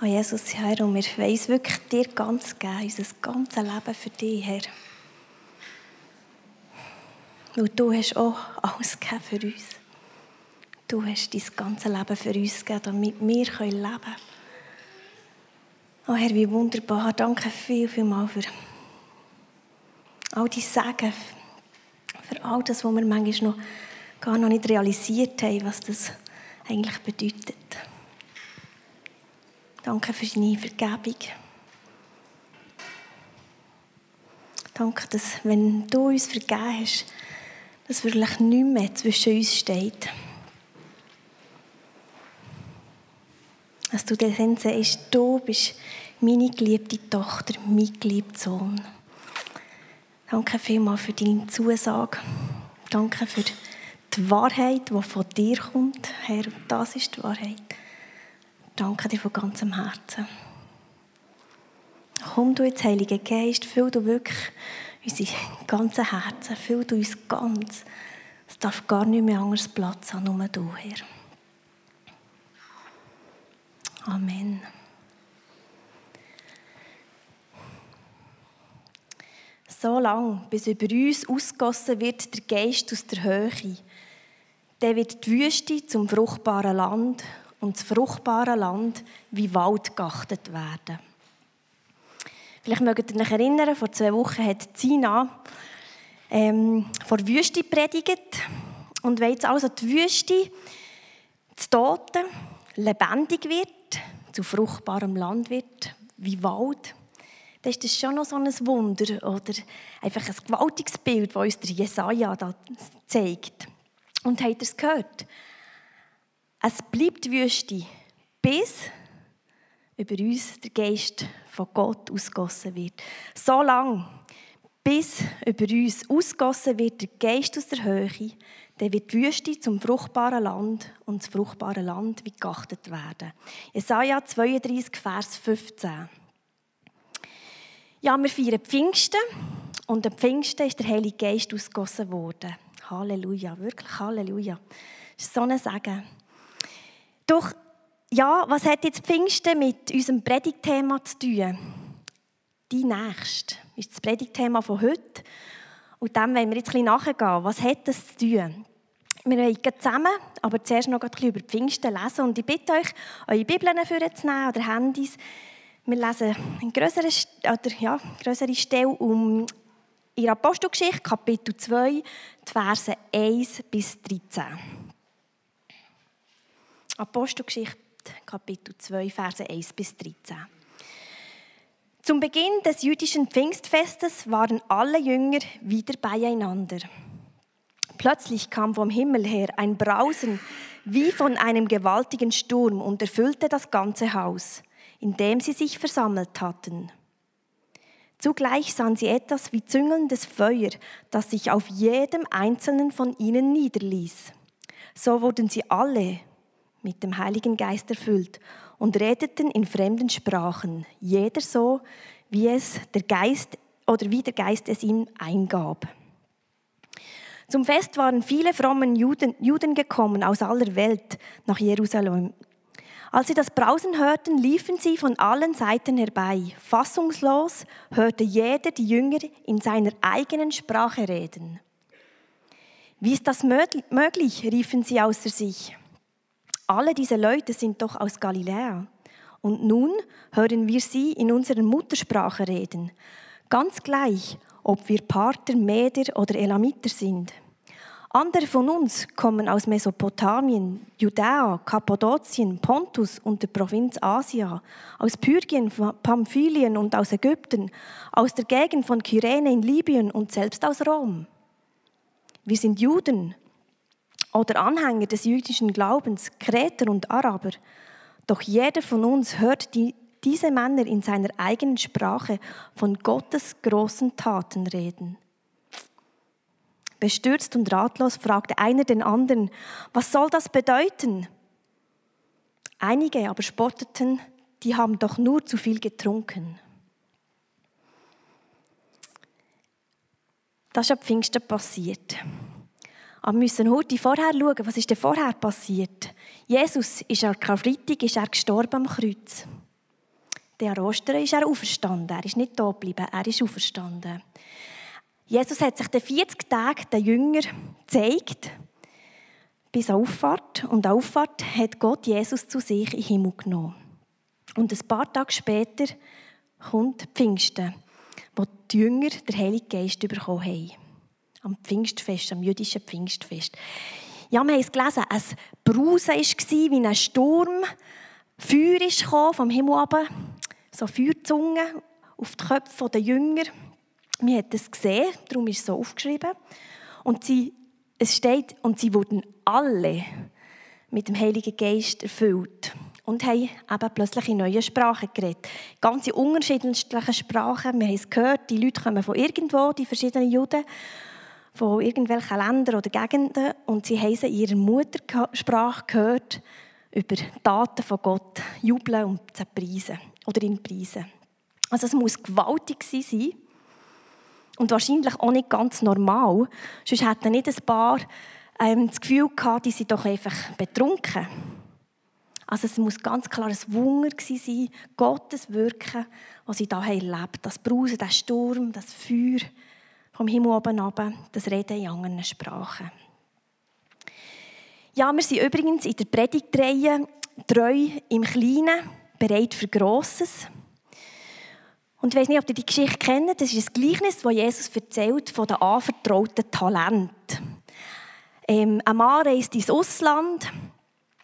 Oh Jesus, Herr, und wir wollen wirklich dir ganz geben, unser ganzes Leben für dich, Herr. Weil du hast auch alles gegeben für uns. Du hast dein ganze Leben für uns gegeben, damit wir leben können. Oh Herr, wie wunderbar. Danke viel, viel mal für all die Segen, für all das, was wir manchmal noch gar noch nicht realisiert haben, was das eigentlich bedeutet. Danke für deine Vergebung. Danke, dass, wenn du uns vergeben hast, dass wirklich nichts mehr zwischen uns steht. Dass du dann sagst, du bist meine geliebte Tochter, mein geliebter Sohn. Danke vielmals für deine Zusage. Danke für die Wahrheit, die von dir kommt. Herr, das ist die Wahrheit. Danke dir von ganzem Herzen. Komm du jetzt, Heiliger Geist, füll du wirklich unsere ganzen Herzen, füll du uns ganz. Es darf gar nicht mehr anders Platz haben, nur du, Herr. Amen. So lange, bis über uns ausgossen wird der Geist aus der Höhe, dann wird die Wüste zum fruchtbaren Land und das fruchtbare Land wie Wald geachtet werden. Vielleicht mögt ihr euch erinnern, vor zwei Wochen hat Zina ähm, vor Wüste predigt. Und wenn jetzt also die Wüste zu Toten lebendig wird, zu fruchtbarem Land wird, wie Wald, dann ist das schon noch so ein Wunder oder einfach ein gewaltiges Bild, das uns der Jesaja da zeigt. Und habt ihr es gehört? Es bleibt Wüste, bis über uns der Geist von Gott ausgossen wird. So lange, bis über uns ausgossen wird der Geist aus der Höhe, dann wird die Wüste zum fruchtbaren Land und das fruchtbare Land wie geachtet werden. Jesaja 32, Vers 15. Ja, wir feiern Pfingsten und am Pfingsten ist der Heilige Geist ausgossen worden. Halleluja, wirklich Halleluja. Das ist so ein Segen. Doch, ja, was hat jetzt Pfingsten mit unserem Predigtthema zu tun? Die Nächste ist das Predigtthema von heute. Und dem wollen wir jetzt ein bisschen nachgehen. Was hat das zu tun? Wir wollen zusammen, aber zuerst noch ein bisschen über Pfingsten lesen. Und ich bitte euch, eure Bibeln vorzunehmen oder Handys. Wir lesen eine größere, oder, ja, größere Stelle um in Apostelgeschichte, Kapitel 2, die Verse 1 bis 13. Apostelgeschichte, Kapitel 2, Verse 1 bis 13. Zum Beginn des jüdischen Pfingstfestes waren alle Jünger wieder beieinander. Plötzlich kam vom Himmel her ein Brausen wie von einem gewaltigen Sturm und erfüllte das ganze Haus, in dem sie sich versammelt hatten. Zugleich sahen sie etwas wie züngelndes Feuer, das sich auf jedem einzelnen von ihnen niederließ. So wurden sie alle mit dem Heiligen Geist erfüllt und redeten in fremden Sprachen, jeder so, wie es der Geist oder wie der Geist es ihm eingab. Zum Fest waren viele fromme Juden, Juden gekommen aus aller Welt nach Jerusalem. Als sie das Brausen hörten, liefen sie von allen Seiten herbei. Fassungslos hörte jeder die Jünger in seiner eigenen Sprache reden. Wie ist das möglich? riefen sie außer sich. Alle diese Leute sind doch aus Galiläa. Und nun hören wir sie in unserer Muttersprache reden. Ganz gleich, ob wir Parther, Meder oder Elamiter sind. Andere von uns kommen aus Mesopotamien, Judäa, Kappadokien, Pontus und der Provinz Asia, aus Pyrgien, Pamphylien und aus Ägypten, aus der Gegend von Kyrene in Libyen und selbst aus Rom. Wir sind Juden oder Anhänger des jüdischen Glaubens, Kreter und Araber. Doch jeder von uns hört die, diese Männer in seiner eigenen Sprache von Gottes großen Taten reden. Bestürzt und ratlos fragte einer den anderen, was soll das bedeuten? Einige aber spotteten, die haben doch nur zu viel getrunken. Das ist am Pfingsten passiert. Aber wir müssen heute vorher schauen, was ist denn vorher passiert? Jesus ist am Karfreitag ist er gestorben am Kreuz. Der Ostern ist er auferstanden. Er ist nicht da geblieben, er ist auferstanden. Jesus hat sich den 40 Tagen den Jünger gezeigt, bis Auffahrt. Und Auffahrt hat Gott Jesus zu sich in den Himmel genommen. Und ein paar Tage später kommt Pfingsten, wo die Jünger den Heiligen Geist bekommen haben. Am Pfingstfest, am jüdischen Pfingstfest. Ja, wir haben es gelesen, ein Brausen war wie ein Sturm. Feuer kam vom Himmel runter, so Feuerzungen auf die Köpfe der Jünger. Wir haben es gesehen, darum ist es so aufgeschrieben. Und sie, es steht, und sie wurden alle mit dem Heiligen Geist erfüllt und haben eben plötzlich in neuen Sprachen geredet. Ganz in unterschiedlichen Sprachen. Wir haben es gehört, die Leute kommen von irgendwo, die verschiedenen Juden, von irgendwelchen Ländern oder Gegenden und sie haben in ihrer Muttersprache gehört über Taten von Gott jubeln und zu preisen oder ihn preisen. Also es muss gewaltig sein und wahrscheinlich auch nicht ganz normal. Sonst hätten nicht ein paar ähm, das Gefühl gehabt, die sind doch einfach betrunken. Also es muss ganz klar ein Wunder sein, Gottes Wirken, was sie da erlebt Das Brausen, der Sturm, das Feuer vom Himmel oben runter, das Reden in anderen Sprachen. Ja, wir sind übrigens in der Predigtreihe treu im Kleinen, bereit für Grosses. Und ich weiß nicht, ob ihr die Geschichte kennt. Das ist ein Gleichnis, das Jesus erzählt von den anvertrauten Talenten. Ähm, ein Mann reist ins Ausland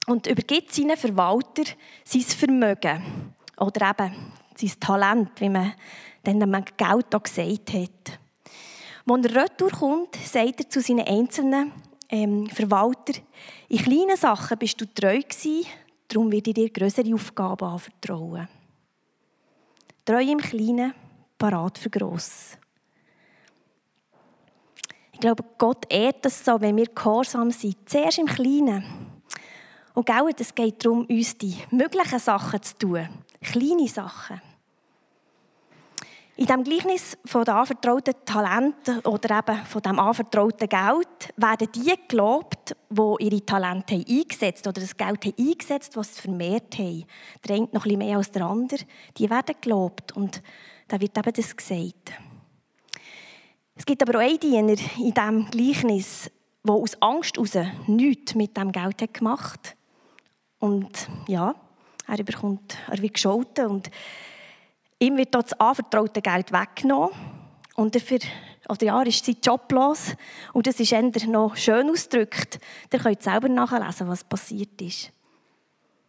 und übergibt seinen Verwalter sein Vermögen. Oder eben sein Talent, wie man dann dem Geld auch gesagt hat. Als er retour kommt, sagt er zu seinen einzelnen ähm, Verwalter, in kleinen Sachen bist du treu gewesen, darum werde ich dir größere Aufgaben anvertrauen. Treu im Kleinen, parat für Gross. Ich glaube, Gott ehrt das so, wenn wir gehorsam sind. Zuerst im Kleinen. Und genau, es geht darum, uns die möglichen Sachen zu tun. Kleine Sachen. In dem Gleichnis von den anvertrauten Talenten oder eben von dem anvertrauten Geld werden die gelobt, die ihre Talente haben eingesetzt oder das Geld haben eingesetzt, was sie vermehrt haben. Der eine noch bisschen mehr als der andere. Die werden gelobt und da wird eben das gesagt. Es gibt aber auch einen Diener in diesem Gleichnis, der aus Angst heraus nichts mit dem Geld hat gemacht Und ja, er bekommt, er wird gescholten und Ihm wird das anvertraute Geld weggenommen und dafür, oder ja, ist sein Job los. Und das ist eher noch schön ausgedrückt. Ihr könnt selber nachlesen, was passiert ist.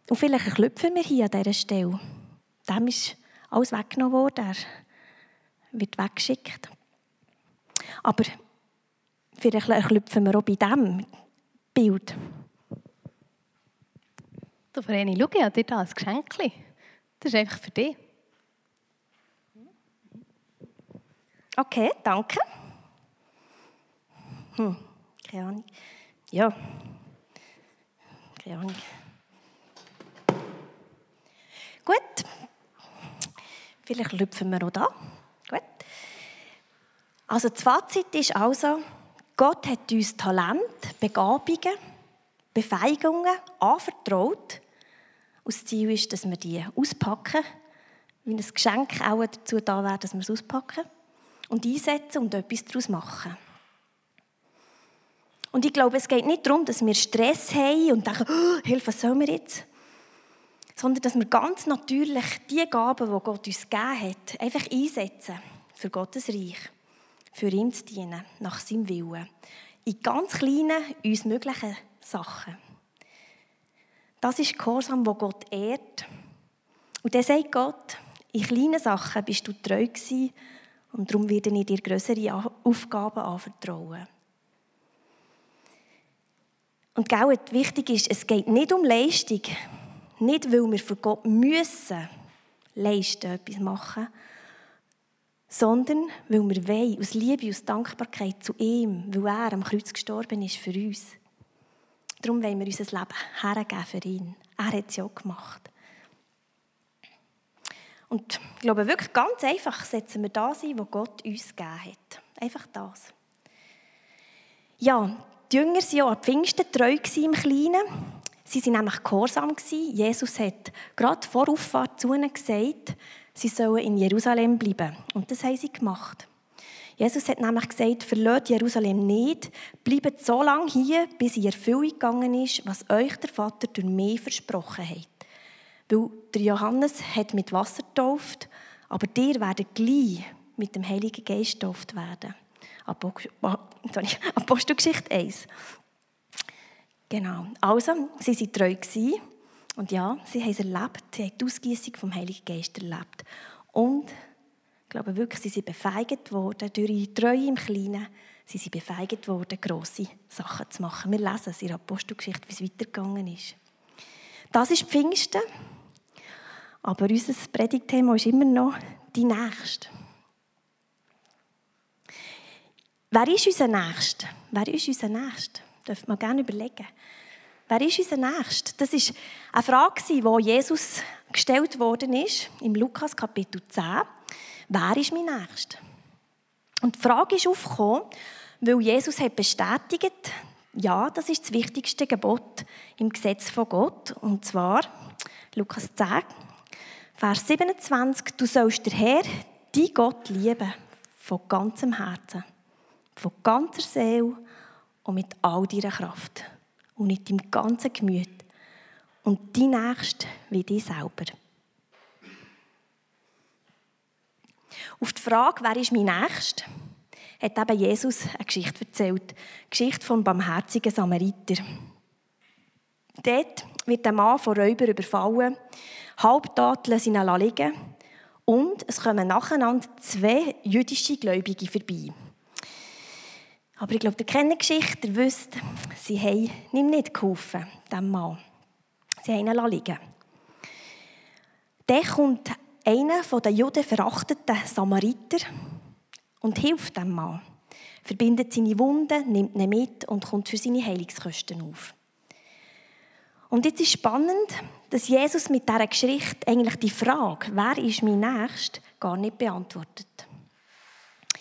Und vielleicht klopfen wir hier an dieser Stelle. Dem ist alles weggenommen worden. Er wird weggeschickt. Aber vielleicht klopfen wir auch bei diesem Bild. Du, Vreni, schau, habe dir da ein Geschenk. Das ist einfach für dich. Okay, danke. Hm, keine Ahnung. Ja. Keine Ahnung. Gut. Vielleicht lüpfen wir auch da. Gut. Also das Fazit ist also, Gott hat uns Talent, Begabungen, Befeigungen anvertraut. Und das Ziel ist, dass wir die auspacken, wie ein Geschenk auch dazu da wäre, dass wir es auspacken und einsetzen und etwas daraus machen. Und ich glaube, es geht nicht darum, dass wir Stress haben und denken, oh, Hilfe, was sollen wir jetzt? Sondern, dass wir ganz natürlich die Gaben, die Gott uns gegeben hat, einfach einsetzen für Gottes Reich, für ihn zu dienen, nach seinem Willen. In ganz kleinen, uns möglichen Sachen. Das ist Gehorsam, wo Gott ehrt. Und dann sagt Gott, in kleinen Sachen bist du treu gewesen und darum werde ich dir größere Aufgaben anvertrauen. Und genau wichtig ist, es geht nicht um Leistung. Nicht, weil wir für Gott müssen leisten, etwas machen, sondern weil wir wollen, aus Liebe, aus Dankbarkeit zu ihm, weil er am Kreuz gestorben ist für uns. Darum wollen wir unser Leben hergeben für ihn. Er hat es ja gemacht. Und ich glaube wirklich ganz einfach setzen wir das ein, was Gott uns gegeben hat. Einfach das. Ja, die Jünger waren ja an Pfingsten treu im Kleinen. Sie waren nämlich gehorsam. Jesus hat gerade vor Auffahrt zu ihnen gesagt, sie sollen in Jerusalem bleiben. Und das haben sie gemacht. Jesus hat nämlich gesagt, verlasst Jerusalem nicht, bleibt so lange hier, bis in Erfüllung gegangen ist, was euch der Vater durch mich versprochen hat. Weil der Johannes hat mit Wasser getauft, aber dir werden gleich mit dem Heiligen Geist getauft werden. Apostelgeschichte 1. Genau. Also, sie waren treu. Und ja, sie haben es erlebt. Sie haben die Ausgießung vom Heiligen Geist erlebt. Und ich glaube wirklich, sie sind befeigt worden, durch ihre Treue im Kleinen, sie sind befeigt worden, grosse Sachen zu machen. Wir lesen es in der Apostelgeschichte, wie es weitergegangen ist. Das ist Pfingsten. Aber unser Predigtthema ist immer noch die Nächste. Wer ist unser Nächster? Wer ist unser Nächster? Dürft man gerne überlegen. Wer ist unser Nächster? Das ist eine Frage, die Jesus gestellt worden ist, im Lukas Kapitel 10. Wer ist mein Nächster? Und die Frage ist aufgekommen, weil Jesus hat bestätigt, ja, das ist das wichtigste Gebot im Gesetz von Gott. Und zwar, Lukas 10, Vers 27, du sollst der Herr, dein Gott lieben, von ganzem Herzen von ganzer Seele und mit all deiner Kraft und mit deinem ganzen Gemüt und die Nächste wie dich selber. Auf die Frage, wer ist mein Nächster, hat eben Jesus eine Geschichte erzählt. Eine Geschichte vom barmherzigen Samariter. Dort wird der Mann von Räubern überfallen, halbtot lassen ihn liegen und es kommen nacheinander zwei jüdische Gläubige vorbei. Aber ich glaube, der kennt die Geschichte, ihr wisst, sie haben ihm nicht geholfen, dem Mann. Sie haben ihn liegen Dann kommt einer den Juden verachteten Samariter und hilft dem Mann. Verbindet seine Wunden, nimmt ihn mit und kommt für seine Heilungskosten auf. Und jetzt ist spannend, dass Jesus mit dieser Geschichte eigentlich die Frage, wer ist mein Nächster, gar nicht beantwortet.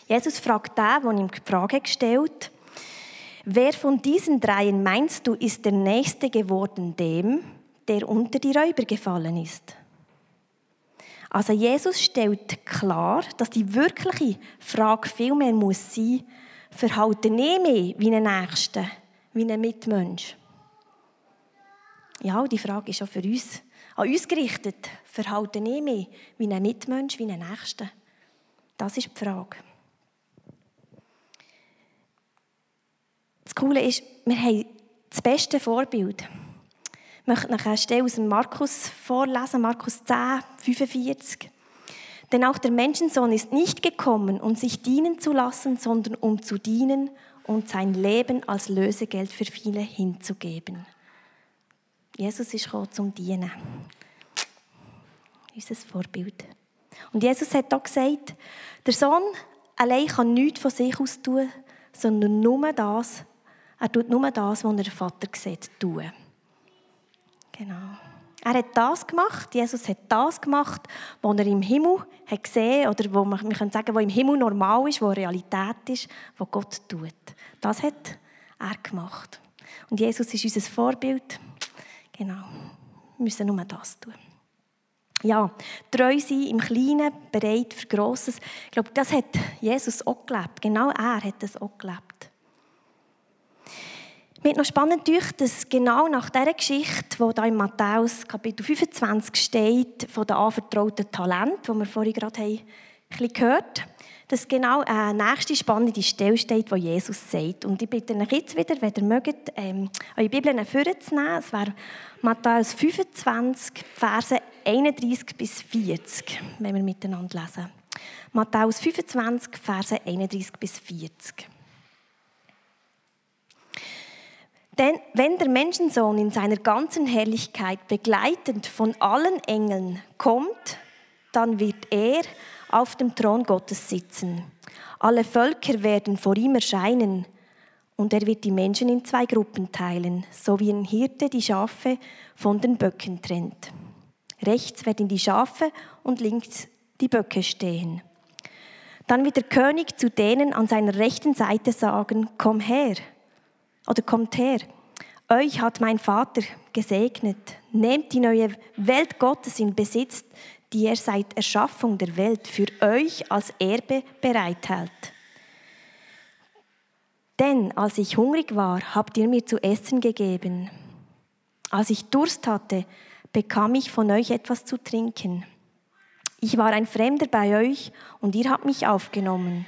Jesus fragt den, der ihm die Frage gestellt Wer von diesen dreien meinst du, ist der Nächste geworden dem, der unter die Räuber gefallen ist? Also Jesus stellt klar, dass die wirkliche Frage vielmehr muss sein, verhalte ich mich wie ein Nächster, wie ein Mitmensch? Ja, die Frage ist auch für uns, an uns gerichtet. Verhalte ich mich wie ein Mitmensch, wie ein Nächster? Das ist die Frage. Das Coole ist, wir haben das beste Vorbild. Ich möchte noch eine Stelle aus dem Markus vorlesen, Markus 10, 45. Denn auch der Menschensohn ist nicht gekommen, um sich dienen zu lassen, sondern um zu dienen und sein Leben als Lösegeld für viele hinzugeben. Jesus ist gekommen zum Dienen. Unser Vorbild. Und Jesus hat auch gesagt, der Sohn allein kann nichts von sich aus tun, sondern nur das, er tut nur das, was er der Vater sieht, tun. Genau. Er hat das gemacht, Jesus hat das gemacht, was er im Himmel hat gesehen oder wo man, wir können sagen, was im Himmel normal ist, was Realität ist, was Gott tut. Das hat er gemacht. Und Jesus ist unser Vorbild. Genau. Wir müssen nur das tun. Ja, treu sein im Kleinen, bereit für Grosses. Ich glaube, das hat Jesus auch gelebt. Genau er hat das auch gelebt. Mir noch spannend durch, dass genau nach dieser Geschichte, die da in Matthäus Kapitel 25 steht, von den anvertrauten Talenten, die wir vorhin gerade haben, ein gehört dass genau eine nächste spannende Stelle steht, wo Jesus sagt. Und ich bitte euch jetzt wieder, wenn ihr mögt, ähm, eure Bibeln vorzunehmen. Es wäre Matthäus 25, Verse 31 bis 40, wenn wir miteinander lesen. Matthäus 25, Verse 31 bis 40. Denn wenn der Menschensohn in seiner ganzen Herrlichkeit begleitend von allen Engeln kommt, dann wird er auf dem Thron Gottes sitzen. Alle Völker werden vor ihm erscheinen und er wird die Menschen in zwei Gruppen teilen, so wie ein Hirte die Schafe von den Böcken trennt. Rechts werden die Schafe und links die Böcke stehen. Dann wird der König zu denen an seiner rechten Seite sagen, komm her oder kommt her, Euch hat mein Vater gesegnet. Nehmt die neue Welt Gottes in Besitz, die er seit Erschaffung der Welt für euch als Erbe bereithält. Denn als ich hungrig war, habt ihr mir zu essen gegeben. Als ich Durst hatte, bekam ich von euch etwas zu trinken. Ich war ein Fremder bei euch und ihr habt mich aufgenommen.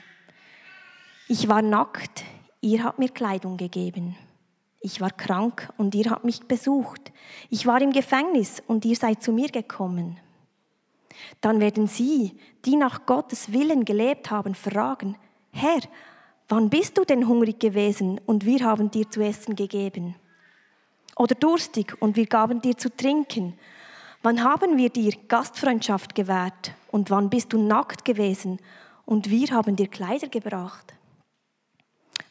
Ich war nackt, ihr habt mir Kleidung gegeben. Ich war krank und ihr habt mich besucht. Ich war im Gefängnis und ihr seid zu mir gekommen. Dann werden sie, die nach Gottes Willen gelebt haben, fragen, Herr, wann bist du denn hungrig gewesen und wir haben dir zu essen gegeben? Oder durstig und wir gaben dir zu trinken? Wann haben wir dir Gastfreundschaft gewährt und wann bist du nackt gewesen und wir haben dir Kleider gebracht?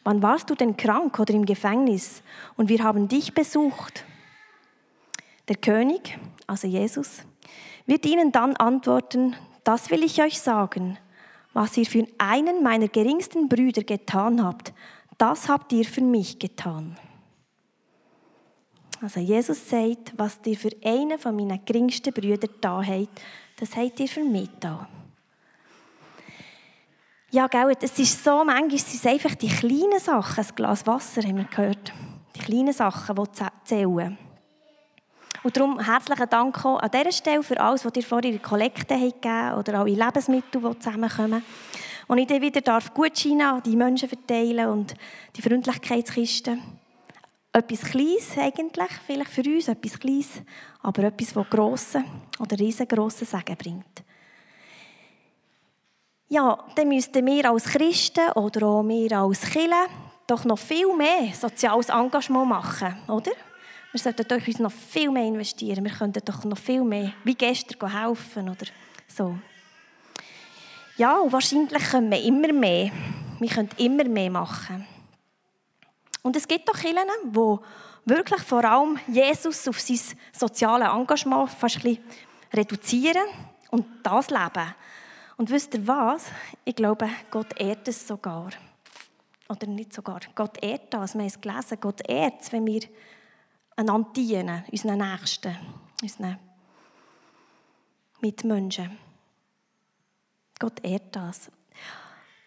Wann warst du denn krank oder im Gefängnis und wir haben dich besucht? Der König, also Jesus, wird ihnen dann antworten, das will ich euch sagen, was ihr für einen meiner geringsten Brüder getan habt, das habt ihr für mich getan. Also Jesus sagt, was ihr für einen von meinen geringsten Brüdern da habt, das habt ihr für mich da. Ja, gell, es ist so, manchmal sind es einfach die kleinen Sachen, ein Glas Wasser, haben wir gehört, die kleinen Sachen, die zählen. Und darum herzlichen Dank auch an dieser Stelle für alles, was ihr vorher in Kollekte gegeben oder alle Lebensmittel, die zusammenkommen. Und ich dann wieder darf Gutscheine an die Menschen verteilen und die Freundlichkeitskisten. Etwas Kleines eigentlich, vielleicht für uns etwas Kleines, aber etwas, das grossen oder riesengroßen Segen bringt. Ja, dann müssten wir als Christen oder auch wir als Kirche doch noch viel mehr soziales Engagement machen, oder? Wir sollten doch uns noch viel mehr investieren. Wir könnten doch noch viel mehr, wie gestern, helfen oder so. Ja, und wahrscheinlich können wir immer mehr. Wir können immer mehr machen. Und es gibt doch Kirchen, die wirklich vor allem Jesus auf sein soziales Engagement fast ein bisschen reduzieren und das leben. Und wisst ihr was? Ich glaube, Gott ehrt es sogar. Oder nicht sogar. Gott ehrt das. Wir haben es gelesen. Gott ehrt es, wenn wir einander dienen, unseren Nächsten, unseren Mitmenschen. Gott ehrt das.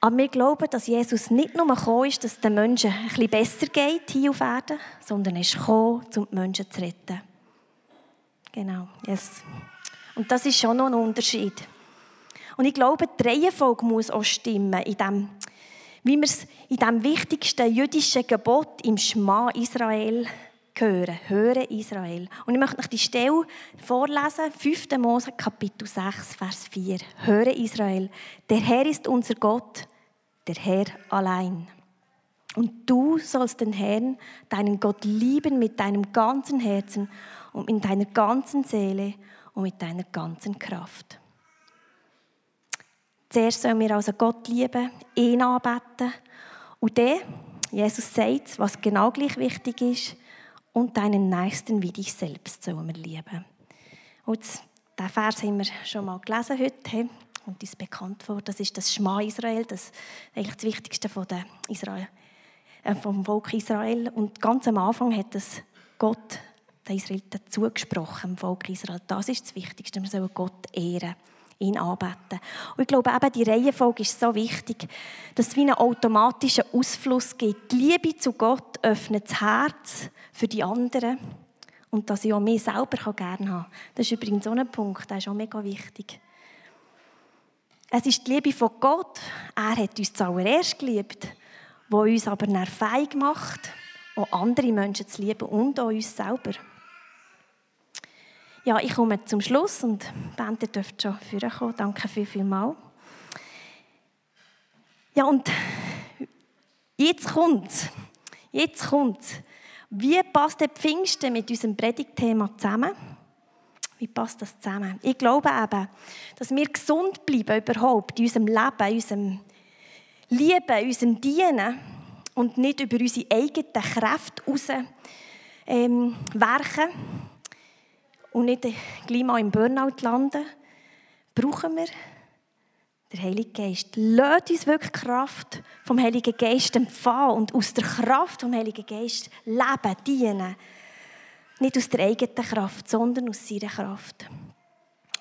Aber wir glauben, dass Jesus nicht nur gekommen ist, dass es den Menschen ein bisschen besser geht hier auf Erden, sondern er ist gekommen, um die Menschen zu retten. Genau, yes. Und das ist schon noch ein Unterschied. Und ich glaube, die Reihenfolge muss auch stimmen, in dem, wie wir es in dem wichtigsten jüdischen Gebot im Schma Israel hören. Höre Israel. Und ich möchte euch die Stelle vorlesen, 5. Mose, Kapitel 6, Vers 4. Höre Israel, der Herr ist unser Gott, der Herr allein. Und du sollst den Herrn, deinen Gott, lieben mit deinem ganzen Herzen und mit deiner ganzen Seele und mit deiner ganzen Kraft. Zuerst sollen wir also Gott lieben, ihn anbeten. Und dann, Jesus sagt, was genau gleich wichtig ist, und deinen Nächsten wie dich selbst sollen wir lieben. Und diesen Vers haben wir schon mal gelesen heute und uns bekannt vor. Das ist das Schma Israel, das eigentlich das Wichtigste von der Israel, äh, vom Volk Israel. Und ganz am Anfang hat das Gott den Israeliten zugesprochen, dem Volk Israel. Das ist das Wichtigste. Wir sollen Gott ehren ihn anbeten. Und ich glaube, eben die Reihenfolge ist so wichtig, dass es wie einen automatischen Ausfluss gibt. Die Liebe zu Gott öffnet das Herz für die anderen und dass ich auch mich selber gerne haben kann. Das ist übrigens so ein Punkt, der ist auch mega wichtig. Es ist die Liebe von Gott. Er hat uns zuallererst geliebt, die uns aber fähig macht, auch andere Menschen zu lieben und auch uns selber. Ja, ich komme zum Schluss und ihr dürft schon vorkommen. Danke viel, viel mal. Ja, und jetzt kommt's. Jetzt kommt's. Wie passt der Pfingsten mit unserem Predigtthema zusammen? Wie passt das zusammen? Ich glaube eben, dass wir gesund bleiben überhaupt in unserem Leben, in unserem Lieben, in unserem Dienen und nicht über unsere eigenen Kräfte raus ähm, werken und nicht gleich mal im Burnout landen, brauchen wir der Heilige Geist. Lasst uns wirklich Kraft vom Heiligen Geist empfangen und aus der Kraft vom Heiligen Geist leben, dienen. Nicht aus der eigenen Kraft, sondern aus seiner Kraft.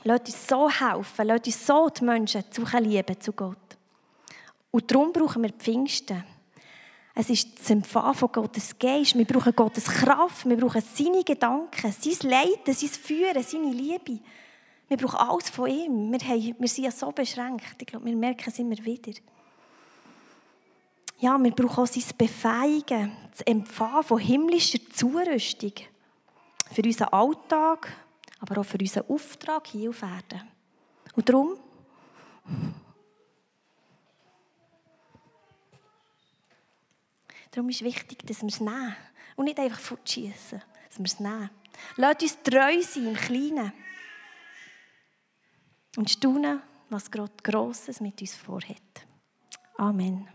Lasst uns so helfen, lasst uns so die Menschen suchen lieben zu Gott. Und darum brauchen wir Pfingsten. Es ist das Empfangen von Gottes Geist. Wir brauchen Gottes Kraft, wir brauchen seine Gedanken, sein Leiten, sein Führen, seine Liebe. Wir brauchen alles von ihm. Wir, haben, wir sind ja so beschränkt. Ich glaube, wir merken es immer wieder. Ja, wir brauchen auch sein Befähigen, das Empfangen von himmlischer Zurüstung. Für unseren Alltag, aber auch für unseren Auftrag hier auf Erden. Und darum Darum ist es wichtig, dass wir es nehmen und nicht einfach fortschießen, dass wir es nehmen. Lasst uns treu sein im Kleinen und staunen, was Gott Grosses mit uns vorhat. Amen.